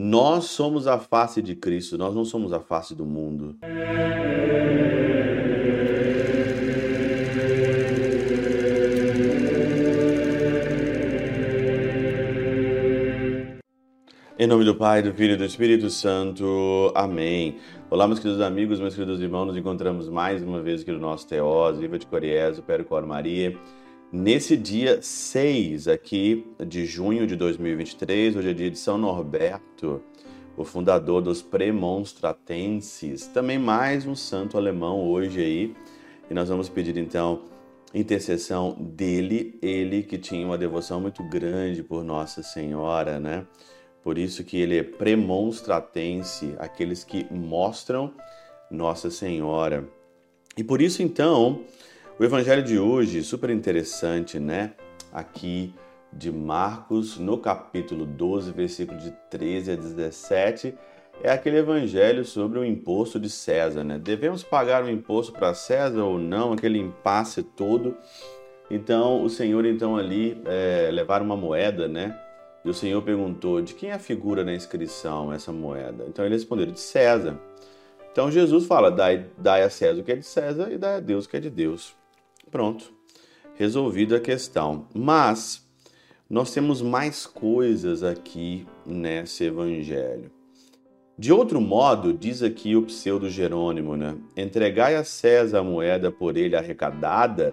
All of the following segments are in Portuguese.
Nós somos a face de Cristo, nós não somos a face do mundo. Em nome do Pai, do Filho e do Espírito Santo. Amém. Olá, meus queridos amigos, meus queridos irmãos. Nos encontramos mais uma vez aqui no nosso Teós, Viva de Coriés, Péro Cor Maria. Nesse dia 6 aqui de junho de 2023, hoje é dia de São Norberto, o fundador dos Premonstratenses. Também mais um santo alemão hoje aí. E nós vamos pedir então intercessão dele, ele que tinha uma devoção muito grande por Nossa Senhora, né? Por isso que ele é premonstratense, aqueles que mostram Nossa Senhora. E por isso então, o evangelho de hoje, super interessante, né? Aqui de Marcos, no capítulo 12, versículo de 13 a 17, é aquele evangelho sobre o imposto de César, né? Devemos pagar o imposto para César ou não? Aquele impasse todo. Então, o Senhor então ali é, levar uma moeda, né? E o Senhor perguntou: De quem é a figura na inscrição essa moeda? Então ele respondeu: De César. Então Jesus fala: dai, dai a César o que é de César e dai a Deus o que é de Deus. Pronto, resolvida a questão. Mas nós temos mais coisas aqui nesse evangelho. De outro modo, diz aqui o pseudo Jerônimo, né? Entregai a César a moeda por ele arrecadada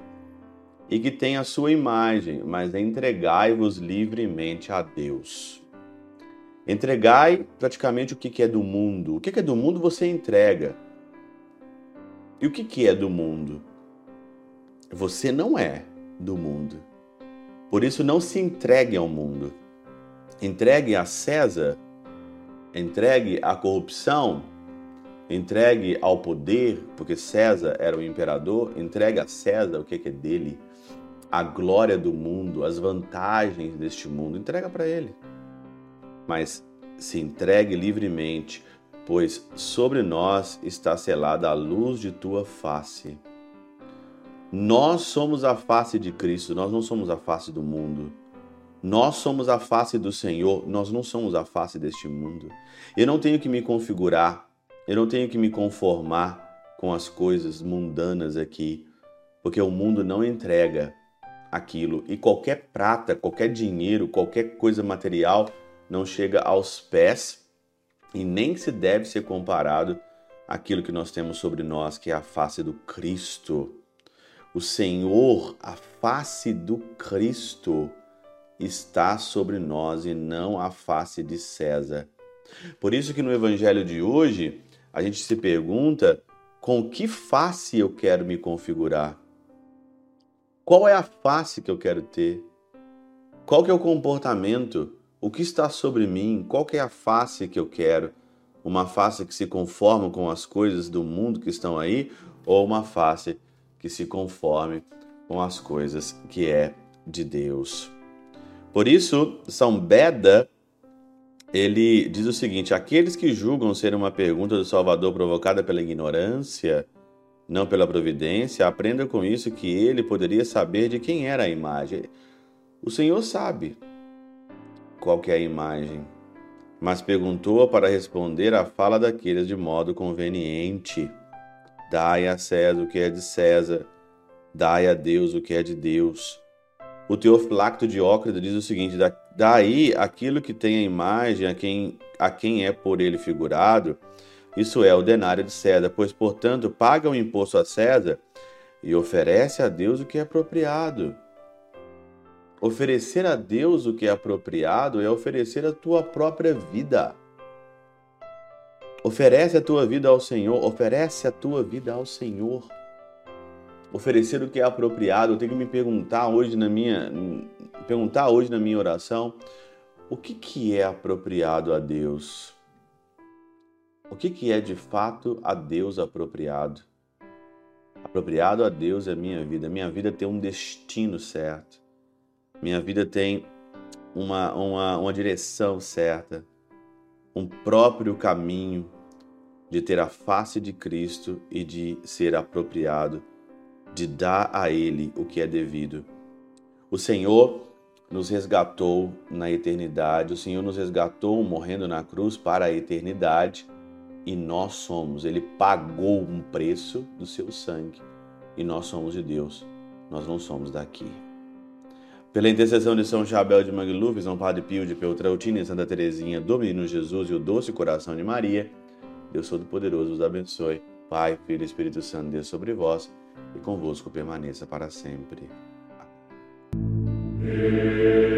e que tem a sua imagem, mas entregai-vos livremente a Deus. Entregai praticamente o que é do mundo. O que é do mundo você entrega. E o que é do mundo? Você não é do mundo. Por isso, não se entregue ao mundo. Entregue a César, entregue à corrupção, entregue ao poder, porque César era o imperador, entregue a César o que é dele a glória do mundo, as vantagens deste mundo, entrega para ele. Mas se entregue livremente, pois sobre nós está selada a luz de tua face. Nós somos a face de Cristo, nós não somos a face do mundo. Nós somos a face do Senhor, nós não somos a face deste mundo. Eu não tenho que me configurar, eu não tenho que me conformar com as coisas mundanas aqui, porque o mundo não entrega aquilo. E qualquer prata, qualquer dinheiro, qualquer coisa material não chega aos pés e nem se deve ser comparado àquilo que nós temos sobre nós, que é a face do Cristo. O Senhor, a face do Cristo, está sobre nós e não a face de César. Por isso que no evangelho de hoje, a gente se pergunta com que face eu quero me configurar? Qual é a face que eu quero ter? Qual que é o comportamento? O que está sobre mim? Qual que é a face que eu quero? Uma face que se conforma com as coisas do mundo que estão aí ou uma face que se conforme com as coisas que é de Deus? Por isso, São Beda ele diz o seguinte: aqueles que julgam ser uma pergunta do Salvador provocada pela ignorância não pela providência, aprenda com isso que ele poderia saber de quem era a imagem. O Senhor sabe qual que é a imagem, mas perguntou para responder à fala daqueles de modo conveniente. Dai a César o que é de César, dai a Deus o que é de Deus. O Teofilacto Diócrito diz o seguinte: daí aquilo que tem a imagem, a quem, a quem é por ele figurado, isso é o denário de César, pois, portanto, paga o imposto a César e oferece a Deus o que é apropriado. Oferecer a Deus o que é apropriado é oferecer a tua própria vida. Oferece a tua vida ao Senhor, oferece a tua vida ao Senhor. Oferecer o que é apropriado, eu tenho que me perguntar hoje na minha perguntar hoje na minha oração, o que que é apropriado a Deus? O que, que é de fato a Deus apropriado? Apropriado a Deus é a minha vida. Minha vida tem um destino certo. Minha vida tem uma, uma, uma direção certa, um próprio caminho de ter a face de Cristo e de ser apropriado, de dar a Ele o que é devido. O Senhor nos resgatou na eternidade, o Senhor nos resgatou morrendo na cruz para a eternidade e nós somos. Ele pagou um preço do seu sangue e nós somos de Deus, nós não somos daqui. Pela intercessão de São Chabel de Mangluf, São Padre Pio de Peltrautina e Santa Teresinha do Menino Jesus e o doce coração de Maria, Deus Todo-Poderoso os abençoe. Pai, Filho e Espírito Santo, Deus sobre vós e convosco permaneça para sempre. Amém.